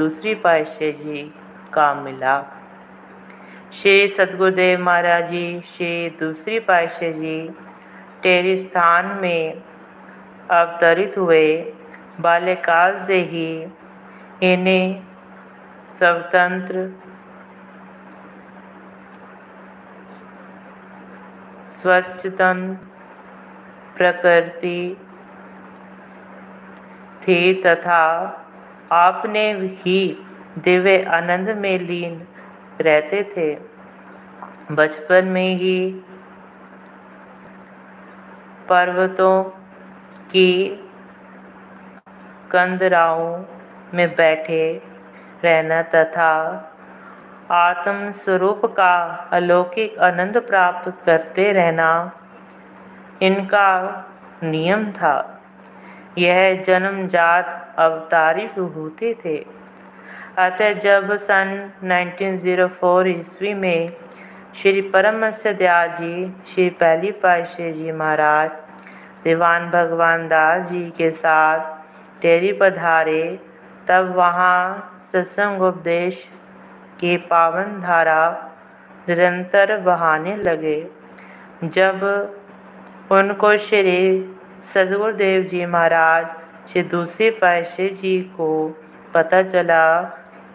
दूसरी पातशाह जी का मिला श्री सतगुरुदेव महाराज जी, श्री दूसरी पातशाह जी टेरी स्थान में अवतरित हुए। बाल्यकाल से ही इन्हें स्वतंत्र स्वच्छतन प्रकृति थी तथा आपने ही दिव्य आनंद में लीन रहते थे। बचपन में ही पर्वतों की कंदराओं में बैठे रहना तथा आत्म स्वरूप का अलौकिक आनंद प्राप्त करते रहना इनका नियम था। यह जन्मजात अवतारी होते थे। अतः जब सन 1904 ईस्वी में श्री परम दयाल जी श्री पहली पातशाह जी महाराज, दीवान भगवान दास जी के साथ टेरी पधारे, तब वहाँ सत्संग उपदेश की पावन धारा निरंतर बहाने लगे। जब उनको श्री सदगुरुदेव जी महाराज श्री दूसरे पैसे जी को पता चला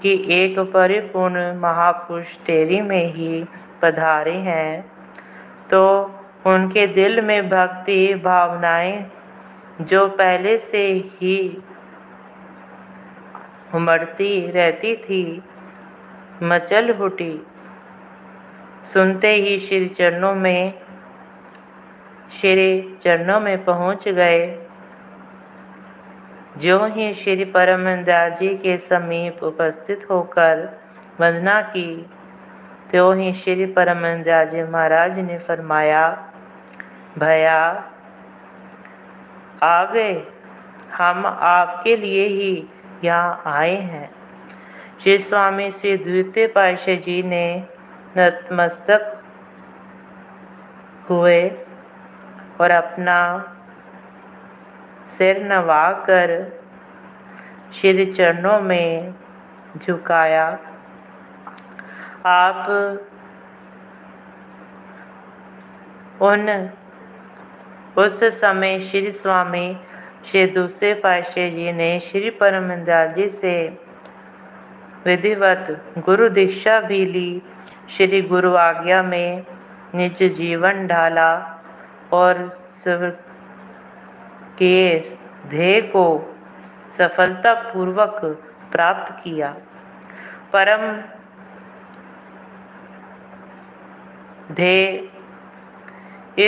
कि एक परिपूर्ण महापुरुष टेरी में ही पधारे हैं तो उनके दिल में भक्ति भावनाएँ जो पहले से ही उमड़ती रहती थी, मचल उठी। सुनते ही श्री चरणों में श्री चरणों में पहुँच गए। जो ही श्री परमदास जी के समीप उपस्थित होकर वंदना की, त्यों ही श्री परमदास जी महाराज ने फरमाया, भया आ गए हम आपके लिए ही यहाँ आए हैं। श्री स्वामी श्री द्वितीय पातशाह जी ने नतमस्तक हुए। और अपना सिर नवा कर श्री चरणों में झुकाया। आप उन, उस समय श्री स्वामी श्री दूसरे पातशाह जी ने श्री परमदास जी से विधिवत गुरु दीक्षा भी ली। श्री गुरु आज्ञा में निज जीवन ढाला। और के ध्येय को सफलतापूर्वक प्राप्त किया। परम ध्येय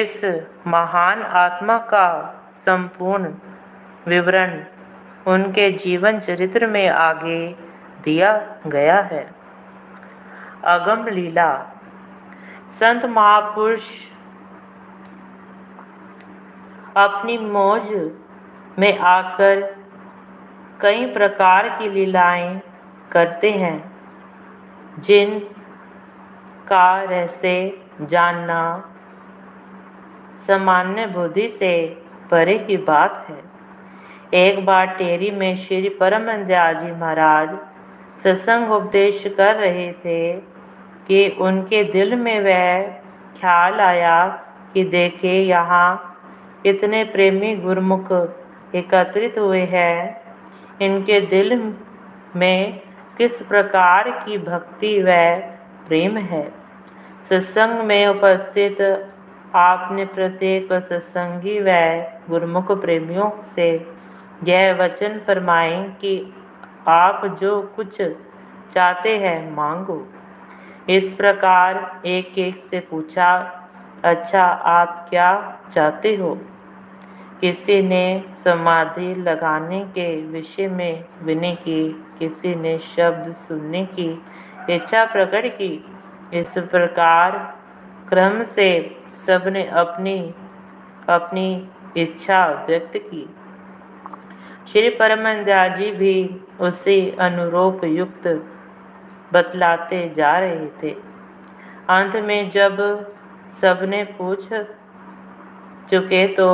इस महान आत्मा का संपूर्ण विवरण उनके जीवन चरित्र में आगे दिया गया है। अगम लीला। संत महापुरुष अपनी मौज में आकर कई प्रकार की लीलाएँ करते हैं, जिन का रहस्य जानना सामान्य बुद्धि से परे की बात है। एक बार टेरी में श्री परम जी महाराज सत्संग उपदेश कर रहे थे कि उनके दिल में वह ख्याल आया कि देखे, यहाँ इतने प्रेमी गुरमुख एकत्रित हुए हैं। इनके दिल में किस प्रकार की भक्ति व प्रेम है? सत्संग में उपस्थित आपने प्रत्येक सत्संगी व गुरमुख प्रेमियों से यह वचन फरमाएँ कि आप जो कुछ चाहते हैं मांगो। इस प्रकार एक एक से पूछा अच्छा आप क्या चाहते हो? किसी ने समाधि लगाने के विषय में विनय की, किसी ने शब्द सुनने की, इच्छा प्रकट की। इस प्रकार क्रम से सबने अपनी अपनी इच्छा व्यक्त की। श्री परमंदा जी भी उसी अनुरूप युक्त बतलाते जा रहे थे। अंत में जब सबने पूछ चुके तो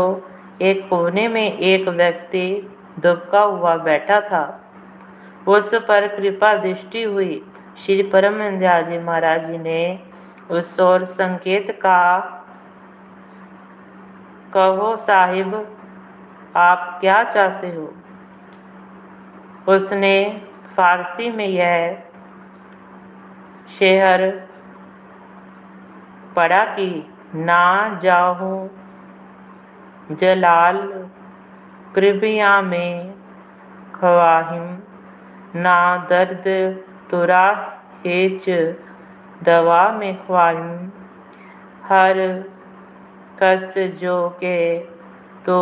एक कोने में एक व्यक्ति दुबका हुआ बैठा था। उस पर कृपा दृष्टि हुई। श्री परम जी महाराज जी ने उस और संकेत का कहो, साहिब, आप क्या चाहते हो? उसने फारसी में यह शेहर पढ़ा कि ना जाहू जलाल, कृपया में खवाहिम। ना दर्द तुरा हेच दवा में ख्वाहिम। हर कस जो के तो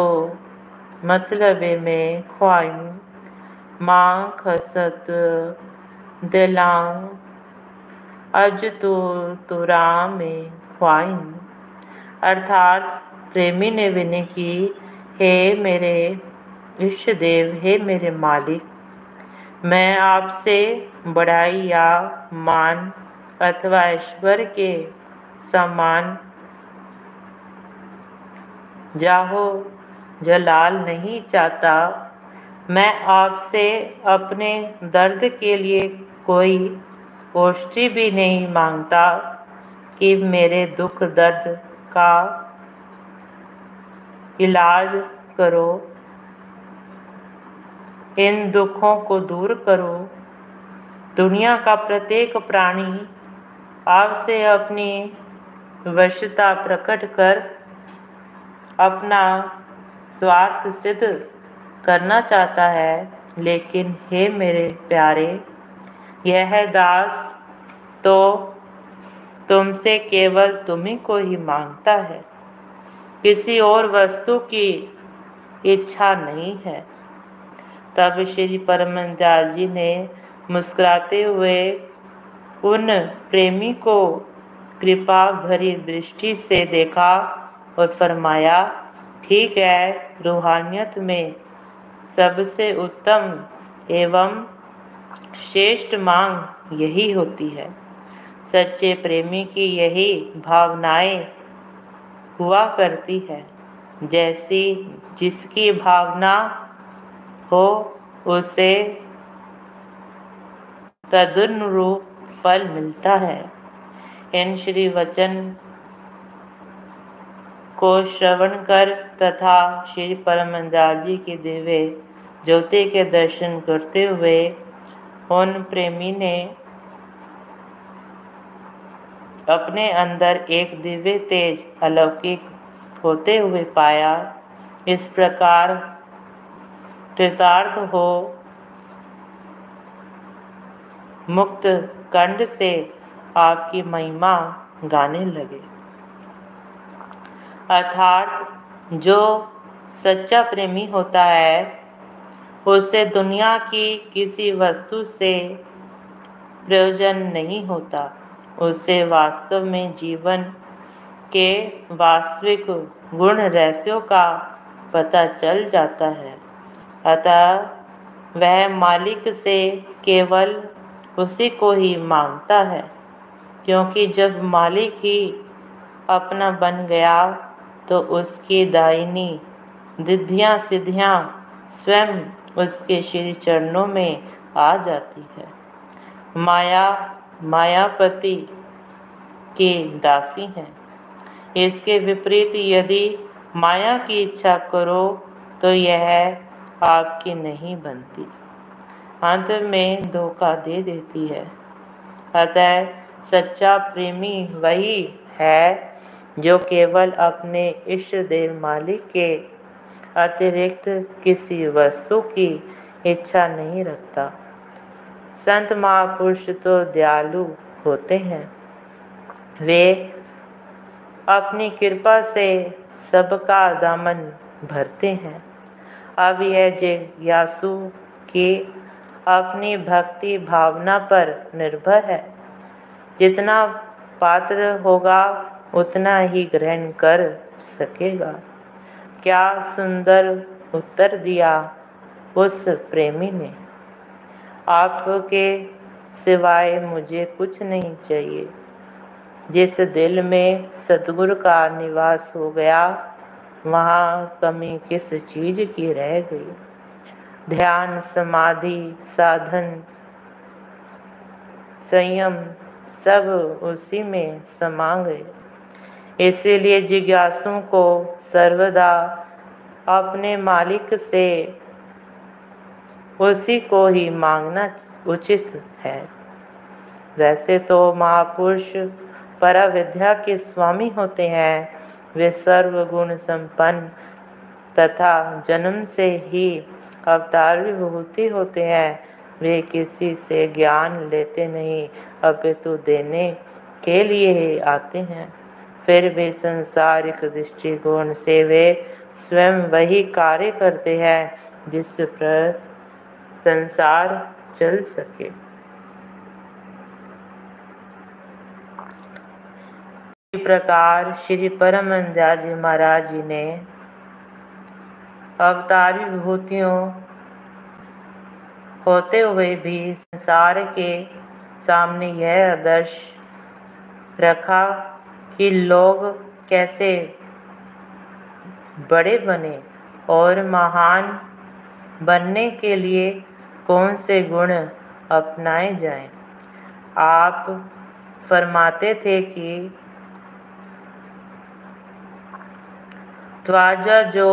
मतलब में ख्वाहिम। माँ खसत दिलांग अज तो तुरा में ख्वाहिम। अर्थात प्रेमी ने विनय की, हे मेरे इष्ट देव हे मेरे मालिक, मैं आपसे बढ़ाई या मान अथवा ईश्वर के समान जाहो, जलाल नहीं चाहता। मैं आपसे अपने दर्द के लिए कोई औषधि भी नहीं माँगता कि मेरे दुख दर्द का इलाज करो। इन दुखों को दूर करो। दुनिया का प्रत्येक प्राणी आपसे अपनी वशता प्रकट कर अपना स्वार्थ सिद्ध करना चाहता है। लेकिन हे मेरे प्यारे, यह दास तो तुमसे केवल तुम्ही को ही माँगता है। किसी और वस्तु की इच्छा नहीं है। तब श्री परमदयाल जी ने मुस्कुराते हुए उन प्रेमी को कृपा भरी दृष्टि से देखा और फरमाया, ठीक है, रूहानियत में सबसे उत्तम एवं श्रेष्ठ मांग यही होती है। सच्चे प्रेमी की यही भावनाएँ हुआ करती है। जैसी जिसकी भावना हो, उसे तदनुरूप फल मिलता है। इन श्री वचन को श्रवण कर तथा श्री परमंदाल जी की दिव्य ज्योति के दर्शन करते हुए उन प्रेमी ने अपने अंदर एक दिव्य तेज अलौकिक होते हुए पाया। इस प्रकार कृतार्थ हो मुक्त कंड से आपकी महिमा गाने लगे। अर्थात जो सच्चा प्रेमी होता है उसे दुनिया की किसी वस्तु से प्रयोजन नहीं होता। उसे वास्तव में जीवन के वास्तविक गुण रहस्यों का पता चल जाता है। अतः वह मालिक से केवल उसी को ही माँगता है, क्योंकि जब मालिक ही अपना बन गया तो उसकी दाहिनी दिद्धियाँ सिद्धियाँ स्वयं उसके श्री चरणों में आ जाती है। माया मायापति के दासी हैं। इसके विपरीत यदि माया की इच्छा करो तो यह आपकी नहीं बनती। अंत में धोखा दे देती है। अतः सच्चा प्रेमी वही है जो केवल अपने इष्ट देव मालिक के अतिरिक्त किसी वस्तु की इच्छा नहीं रखता। संत महापुरुष तो दयालु होते हैं। वे अपनी कृपा से सबका दामन भरते हैं। अब यह जिज्ञासु की अपनी भक्ति भावना पर निर्भर है। जितना पात्र होगा, उतना ही ग्रहण कर सकेगा। क्या सुंदर उत्तर दिया उस प्रेमी ने? आपके सिवाय मुझे कुछ नहीं चाहिए। जिस दिल में सतगुरु का निवास हो गया, वहाँ कमी किस चीज़ की रह गई? ध्यान, समाधि, साधन, संयम, सब उसी में समा गए। इसीलिए जिज्ञासु को सर्वदा अपने मालिक से उसी को ही मांगना उचित है। वैसे तो महापुरुष पराविद्या के स्वामी होते हैं। वे सर्वगुण संपन्न तथा जन्म से ही अवतार विभूति होते हैं। वे किसी से ज्ञान लेते नहीं, अपितु देने के लिए ही आते हैं। फिर भी संसारिक दृष्टिकोण से वे स्वयं वही कार्य करते हैं, जिस पर संसार चल सके। प्रकार श्री परमंदा जी महाराज जी ने अवतारी विभूतियों होते हुए भी संसार के सामने यह आदर्श रखा कि लोग कैसे बड़े बने और महान बनने के लिए कौन से गुण अपनाए जाएँ। आप फरमाते थे कि त्वाजा जो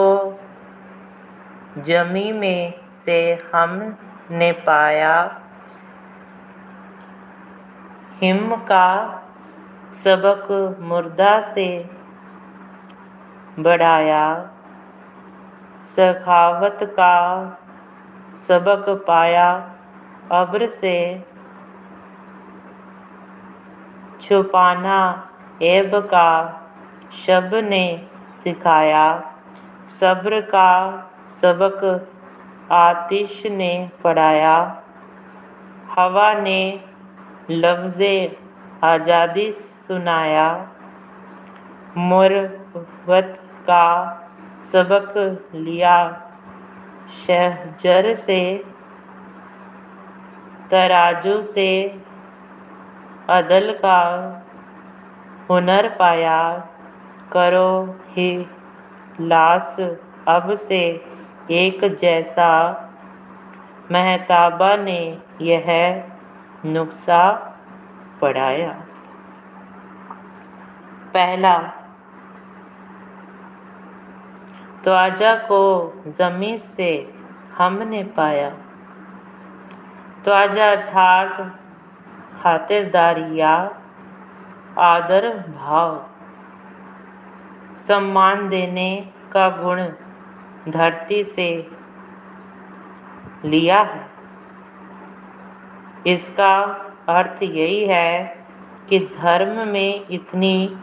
जमी में से हमने पाया, हिम का सबक मुर्दा से बढ़ाया, सखावत का सबक पाया। अब्र से छुपाना एब का शब ने सिखाया। सब्र का सबक आतिश ने पढ़ाया। हवा ने लफ्ज़ आज़ादी सुनाया। मुरवत का सबक लिया। शहजर से, तराजू से अदल का हुनर पाया करो ही लाश अब से एक जैसा। महताबा ने यह नुस्खा पढ़ाया। पहला त्वाजा को ज़मीन से हमने पाया। त्वाजा अर्थात खातिरदारी या आदर भाव। सम्मान देने का गुण धरती से लिया है। इसका अर्थ यही है कि धर्म में इतनी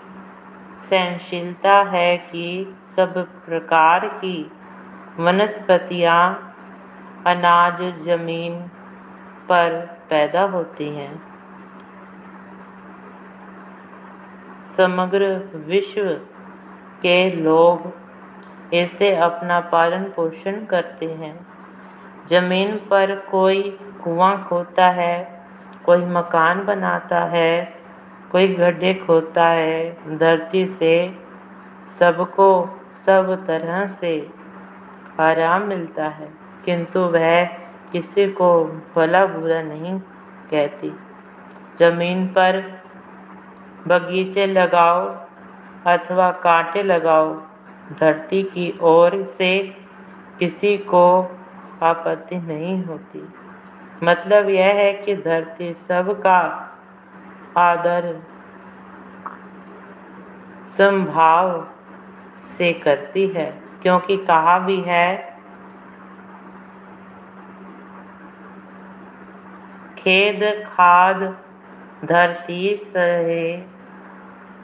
सहनशीलता है कि सब प्रकार की वनस्पतियाँ अनाज, ज़मीन पर पैदा होती हैं। समग्र विश्व के लोग इसे अपना पालन पोषण करते हैं। ज़मीन पर कोई कुआँ खोता है, कोई मकान बनाता है कोई गड्ढे खोता है, धरती से, सबको, सब तरह से आराम मिलता है। किंतु वह किसी को भला बुरा नहीं कहती। ज़मीन पर बगीचे लगाओ अथवा कांटे लगाओ, धरती की ओर से किसी को आपत्ति नहीं होती। मतलब यह है कि धरती सबका आदर, संभाव से करती है, क्योंकि कहा भी है खेद, खाद, धरती सहे,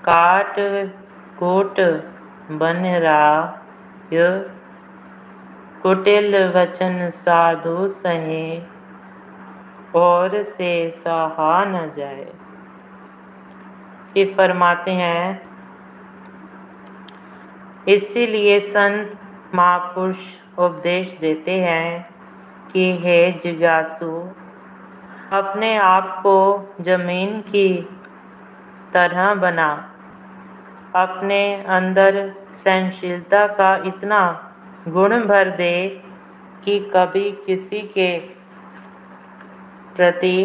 काट, कोट बन रहा कुटिल वचन साधु सहे, और से सहा न जाए। ये फरमाते हैं, इसीलिए संत महापुरुष उपदेश देते हैं कि हे जिज्ञासु, अपने आप को ज़मीन की तरह बना। अपने अंदर सहनशीलता का इतना गुण भर दे कि कभी किसी के प्रति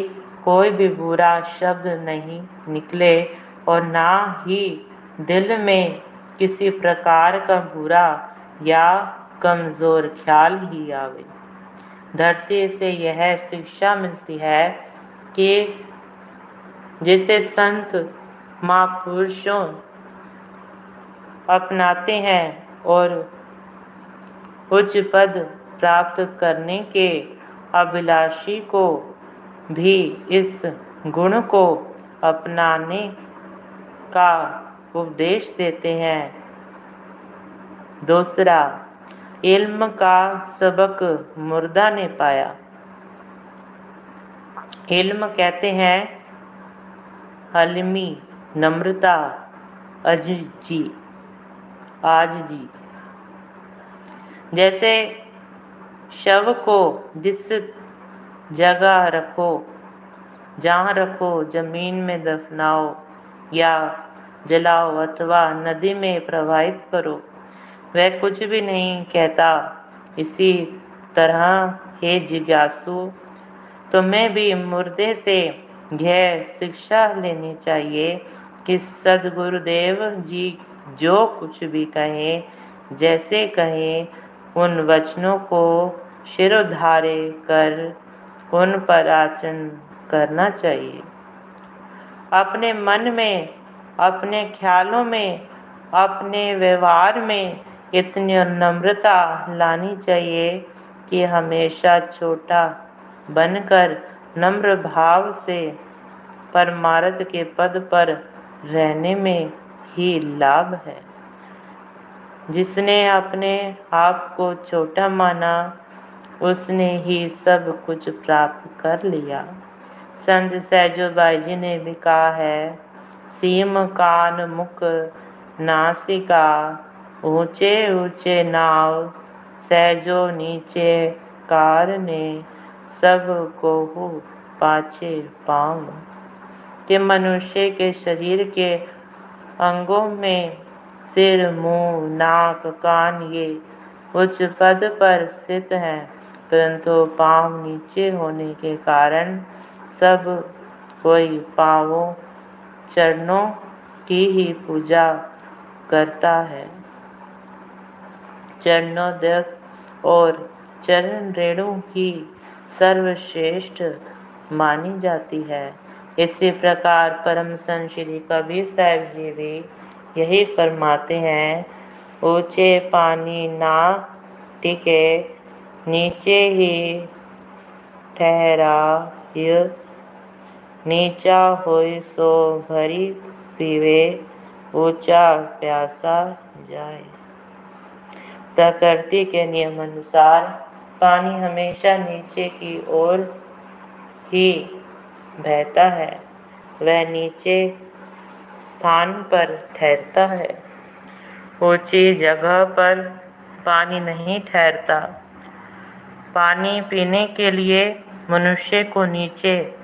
कोई भी बुरा शब्द नहीं निकले। और ना ही दिल में किसी प्रकार का बुरा या कमज़ोर ख्याल ही आवे। धरती से यह शिक्षा मिलती है कि जिसे संत महापुरुषों अपनाते हैं और उच्च पद प्राप्त करने के अभिलाषी को भी इस गुण को अपनाने का उपदेश देते हैं। दूसरा, इल्म का सबक मुर्दा ने पाया। इल्म कहते हैं हलमी नम्रता अजी आज जी जैसे, शव को जिस जगह रखो, जहाँ रखो, ज़मीन में दफनाओ या जलाओ अथवा नदी में प्रवाहित करो। वह कुछ भी नहीं कहता, इसी तरह, हे जिज्ञासु, तुम्हें भी मुर्दे से यह शिक्षा लेनी चाहिए कि सदगुरुदेव जी जो कुछ भी कहें, जैसे कहें, उन वचनों को शिरोधारे कर, उन पर आचरण करना चाहिए। अपने मन में, अपने ख्यालों में, अपने व्यवहार में इतनी नम्रता लानी चाहिए कि हमेशा छोटा बनकर नम्र भाव से परमार्थ के पद पर रहने में ही लाभ है। जिसने अपने आप को छोटा माना, उसने ही सब कुछ प्राप्त कर लिया। संत सहजो बाई जी ने भी कहा है। सीम कान मुख नासिका ऊँचे ऊँचे नाव, सहजो नीचे कार ने सबको पाचे पाँव के मनुष्य के शरीर के अंगों में सिर, मुँह, नाक, कान ये उच्च पद पर स्थित हैं, परंतु पाँव नीचे होने के कारण सब कोई पावों चरणों की ही पूजा करता है। चरणोदक और चरण रेणु ही सर्वश्रेष्ठ मानी जाती है। इसी प्रकार परम संत श्री कबीर साहब जी भी यही फरमाते हैं, ऊँचे पानी ना टिके, नीचे ही ठहरा नीचा होई सो भरी पीवे, ऊँचा प्यासा जाए। प्रकृति के नियम अनुसार पानी हमेशा नीचे की ओर ही बहता है। वह नीचे स्थान पर ठहरता है। ऊँची जगह पर पानी नहीं ठहरता। पानी पीने के लिए मनुष्य को नीचे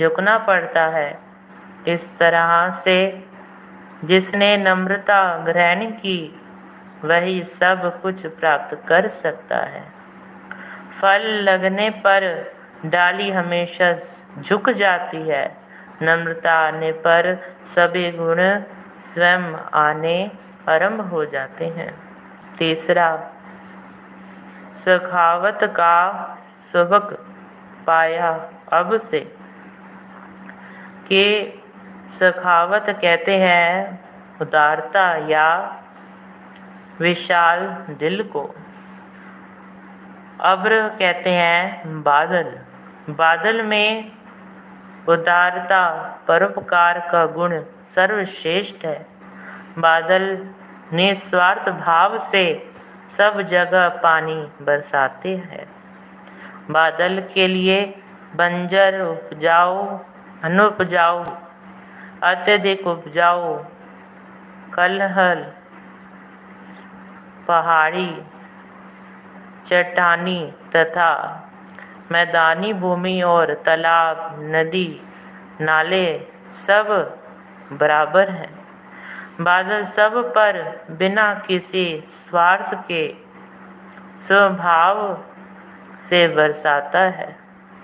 झुकना पड़ता है। इस तरह से जिसने नम्रता ग्रहण की, वही सब कुछ प्राप्त कर सकता है। फल लगने पर डाली हमेशा झुक जाती है। नम्रता आने पर सभी गुण स्वयं आने आरंभ हो जाते हैं। तीसरा सखावत का सबक पाया अब से। के सखावत कहते हैं, उदारता या विशाल दिल को। अब्र कहते हैं, बादल। बादल में उदारता परोपकार का गुण सर्वश्रेष्ठ है। बादल निस्वार्थ भाव से सब जगह पानी बरसाते हैं। बादल के लिए बंजर उपजाऊ अनुपजाऊ अत्यधिक उपजाऊ कलहल, पहाड़ी, चट्टानी तथा मैदानी भूमि और तालाब, नदी, नाले सब बराबर हैं। बादल सब पर बिना किसी स्वार्थ के स्वभाव से बरसाता है।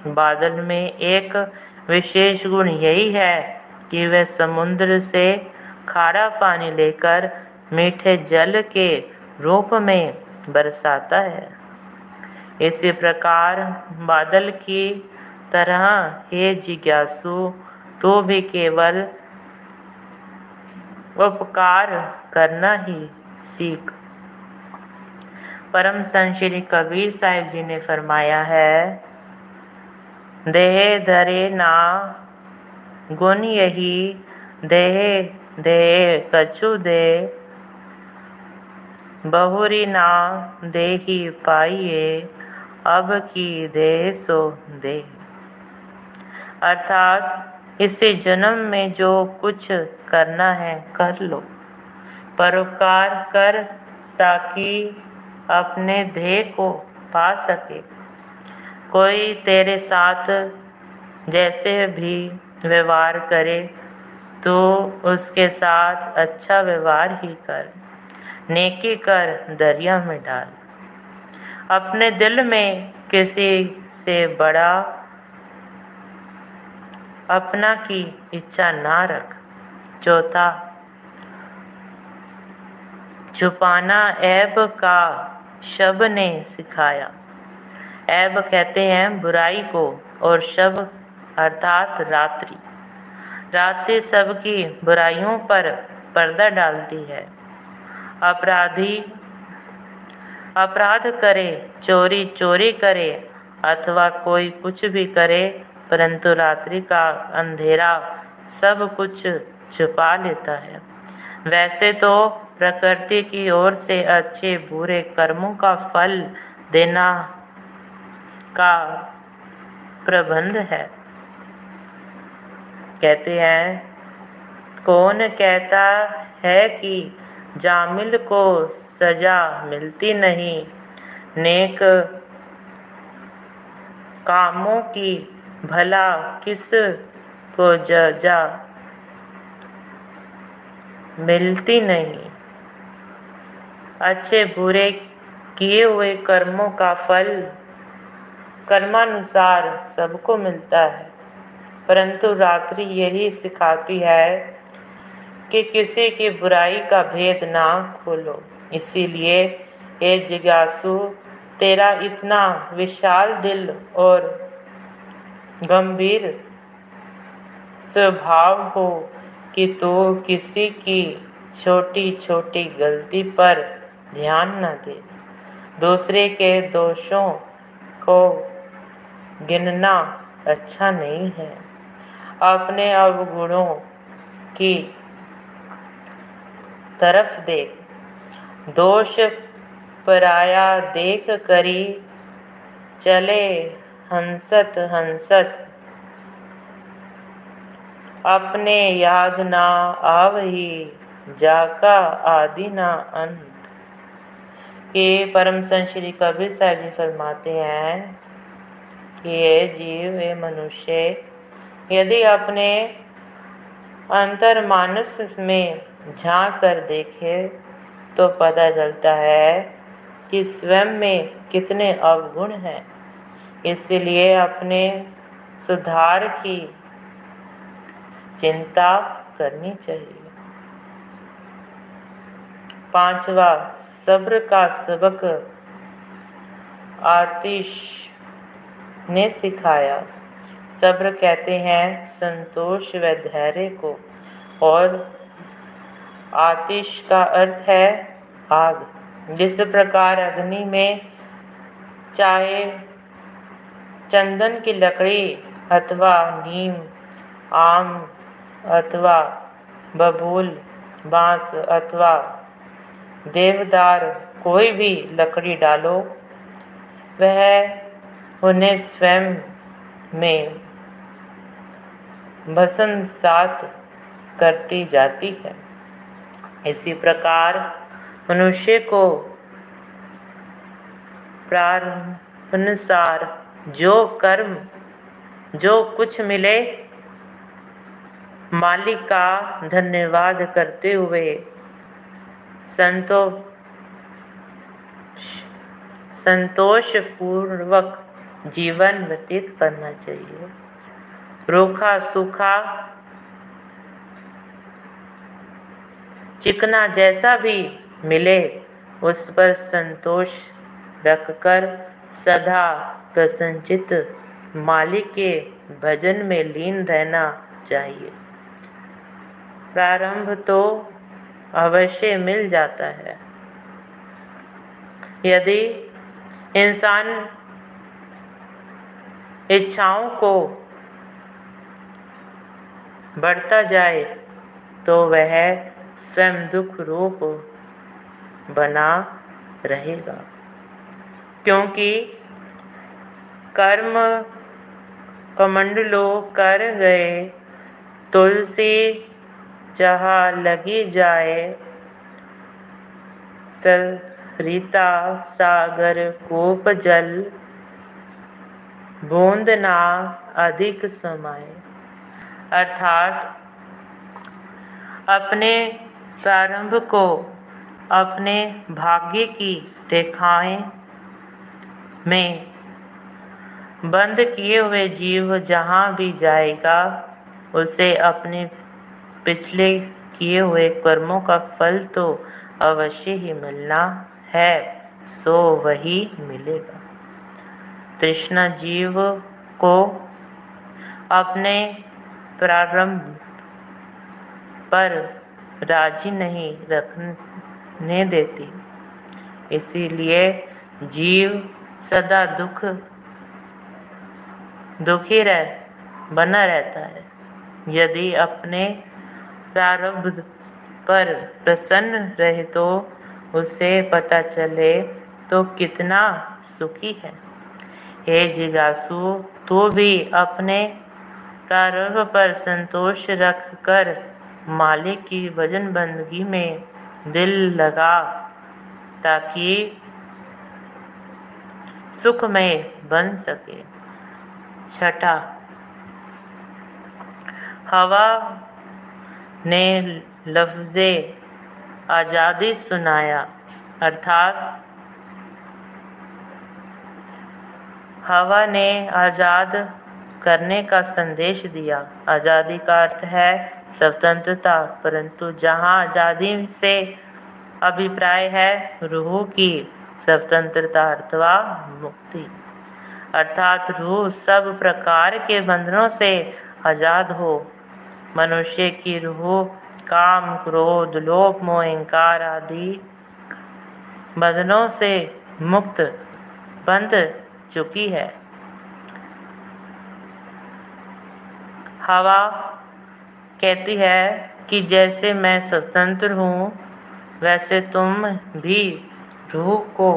बादल में एक विशेष गुण यही है कि वह समुद्र से खारा पानी लेकर मीठे जल के रूप में बरसाता है। इसी प्रकार बादल की तरह हे जिज्ञासु तो भी केवल उपकार करना ही सीख। परम संत श्री कबीर साहिब जी ने फरमाया है, देह धरे ना, गुण यही, देह देह कछु दे। बहुरी ना देही पाइए, अब की दे सो दे। अर्थात, इसे जन्म में जो कुछ करना है, कर लो। परोपकार कर ताकि अपने ध्येय को पा सके। कोई तेरे साथ जैसे भी व्यवहार करे तो उसके साथ अच्छा व्यवहार ही कर। नेकी कर दरिया में डाल। अपने दिल में किसी से बड़ा अपना की इच्छा ना रख। चौथा छुपाना ऐब का शब ने सिखाया। ऐब कहते हैं बुराई को और शब अर्थात रात्रि। रात्रि सबकी बुराइयों पर पर्दा डालती है। अपराधी अपराध करे, चोरी चोरी करे अथवा कोई कुछ भी करे, परंतु रात्रि का अंधेरा सब कुछ छुपा लेता है। वैसे तो प्रकृति की ओर से अच्छे बुरे कर्मों का फल देना का प्रबंध है। कहते हैं, कौन कहता है कि जामिल को सजा मिलती नहीं? नेक कामों की भला किस को जा मिलती नहीं। अच्छे बुरे किए हुए कर्मों का फल कर्मानुसार सबको मिलता है, परंतु रात्रि यही सिखाती है कि किसी की बुराई का भेद ना खोलो। इसीलिए ये जिज्ञासु, तेरा इतना विशाल दिल और गंभीर स्वभाव हो कि तो किसी की छोटी छोटी गलती पर ध्यान न दे। दूसरे के दोषों को गिनना अच्छा नहीं है। अपने अवगुणों की तरफ़ देख। दोष पराया देख करी चले हंसत हंसत अपने याद ना आव ही जाका आदि ना अंत। कि परम संत श्री कबीर साहब जी फरमाते हैं ये जीव, ये मनुष्य, यदि अपने अंतर मानस में झाँक कर देखे तो पता चलता है कि स्वयं में कितने अवगुण हैं। इसलिए अपने सुधार की चिंता करनी चाहिए। पांचवा, सब्र का सबक आतिश ने सिखाया। सब्र कहते हैं, संतोष व धैर्य को। और आतिश का अर्थ है, आग। जिस प्रकार अग्नि में चाहे चंदन की लकड़ी अथवा नीम, आम अथवा बबूल, बाँस अथवा देवदार कोई भी लकड़ी डालो, वह उन्हें स्वयं में भसम सात करती जाती है। इसी प्रकार मनुष्य को प्रारंभानुसार जो कर्म, जो कुछ मिले मालिक का धन्यवाद करते हुए संतो संतोष पूर्वक जीवन व्यतीत करना चाहिए। रूखा सूखा, चिकना जैसा भी मिले, उस पर संतोष रखकर सदा प्रसन्नचित मालिक के भजन में लीन रहना चाहिए। प्रारंभ तो अवश्य मिल जाता है। यदि इंसान इच्छाओं को बढ़ता जाए तो वह स्वयं दुख रूप बना रहेगा। क्योंकि कर्म कमंडलो कर गए, तुलसी जहाँ लगी जाए। सरिता सागर कूप जल। बूंद ना अधिक समय। अर्थात अपने प्रारंभ को अपने भाग्य की रेखाएँ में बंद किए हुए जीव जहाँ भी जाएगा, उसे अपने पिछले किए हुए कर्मों का फल तो अवश्य ही मिलना है, सो वही मिलेगा। तृष्णा जीव को अपने प्रारंभ पर राज़ी नहीं रखने देती। इसीलिए जीव सदा दुख, दुखी रह, बना रहता है। यदि अपने प्रारब्ध पर प्रसन्न रहे तो उसे पता चले तो कितना सुखी है। हे जिज्ञासु, तू भी अपने प्रारंभ पर संतोष रख कर मालिक की भजन बंदगी में दिल लगा ताकि सुखमय बन सके। छठा, हवा ने लफ्ज़े आज़ादी सुनाया। अर्थात, हवा ने आज़ाद करने का संदेश दिया। आज़ादी का अर्थ है स्वतंत्रता, परंतु जहाँ आज़ादी से अभिप्राय है, रूह की स्वतंत्रता अथवा मुक्ति। अर्थात, रूह सब प्रकार के बंधनों से आज़ाद हो। मनुष्य की रूह, काम, क्रोध, लोभ, मोह अहंकार आदि बंधनों से मुक्त बंध चुकी है। हवा कहती है कि जैसे मैं स्वतंत्र हूँ, वैसे तुम भी रूह को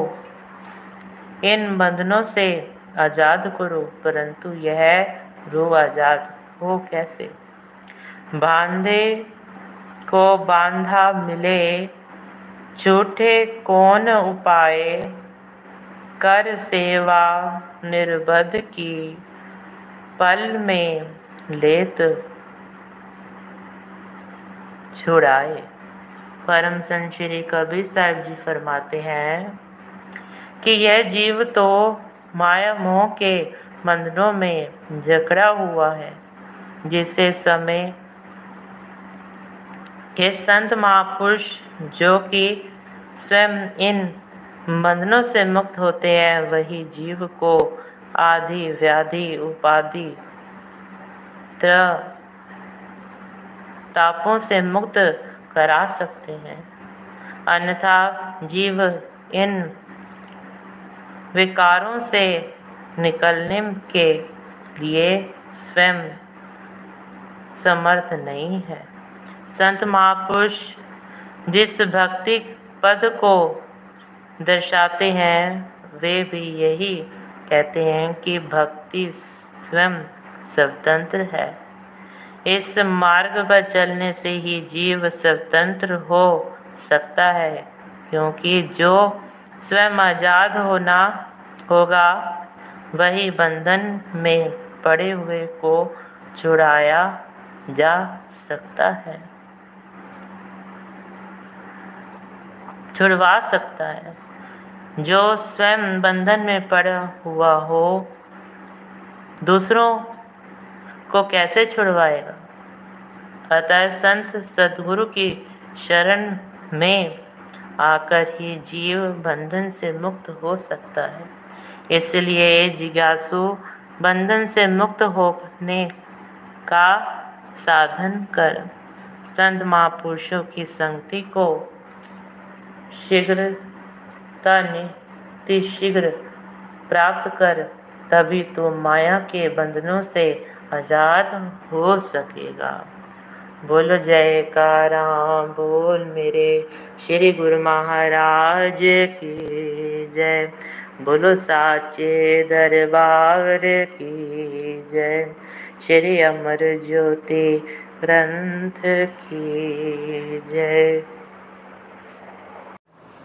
इन बंधनों से आज़ाद करो, परंतु यह रूह आज़ाद हो कैसे? बांधे को बांधा मिले, झूठे कौन उपाय? कर सेवा निर्बध की, पल में लेत छुड़ाए। परम संत श्री कबीर साहिब जी फरमाते हैं कि यह जीव तो माया मोह के बंधनों में जकड़ा हुआ है, जिसे समय के संत महापुरुष जो कि स्वयं इन बंधनों से मुक्त होते हैं, वही जीव को आदि व्याधि, उपाधि तापों से मुक्त करा सकते हैं। अन्यथा जीव इन विकारों से निकलने के लिए स्वयं समर्थ नहीं है। संत महापुरुष जिस भक्ति पद को दर्शाते हैं, वे भी यही कहते हैं कि भक्ति स्वयं स्वतंत्र है। इस मार्ग पर चलने से ही जीव स्वतंत्र हो सकता है, क्योंकि जो स्वयं आज़ाद होना होगा, वही बंधन में पड़े हुए को छुड़ाया जा सकता है। छुड़वा सकता है। जो स्वयं बंधन में पड़ा हुआ हो, दूसरों को कैसे छुड़वाएगा? अतः संत सदगुरु की शरण में आकर ही जीव बंधन से मुक्त हो सकता है। इसलिए जिज्ञासु बंधन से मुक्त होने का साधन कर, संत महापुरुषों की संगति को शीघ्रता शीघ्र प्राप्त कर, तभी तो माया के बंधनों से आज़ाद हो सकेगा। बोलो, जयकारा, बोल मेरे श्री गुरु महाराज की जय। बोलो, साचे दरबार की जय। श्री अमर ज्योति ग्रंथ की जय।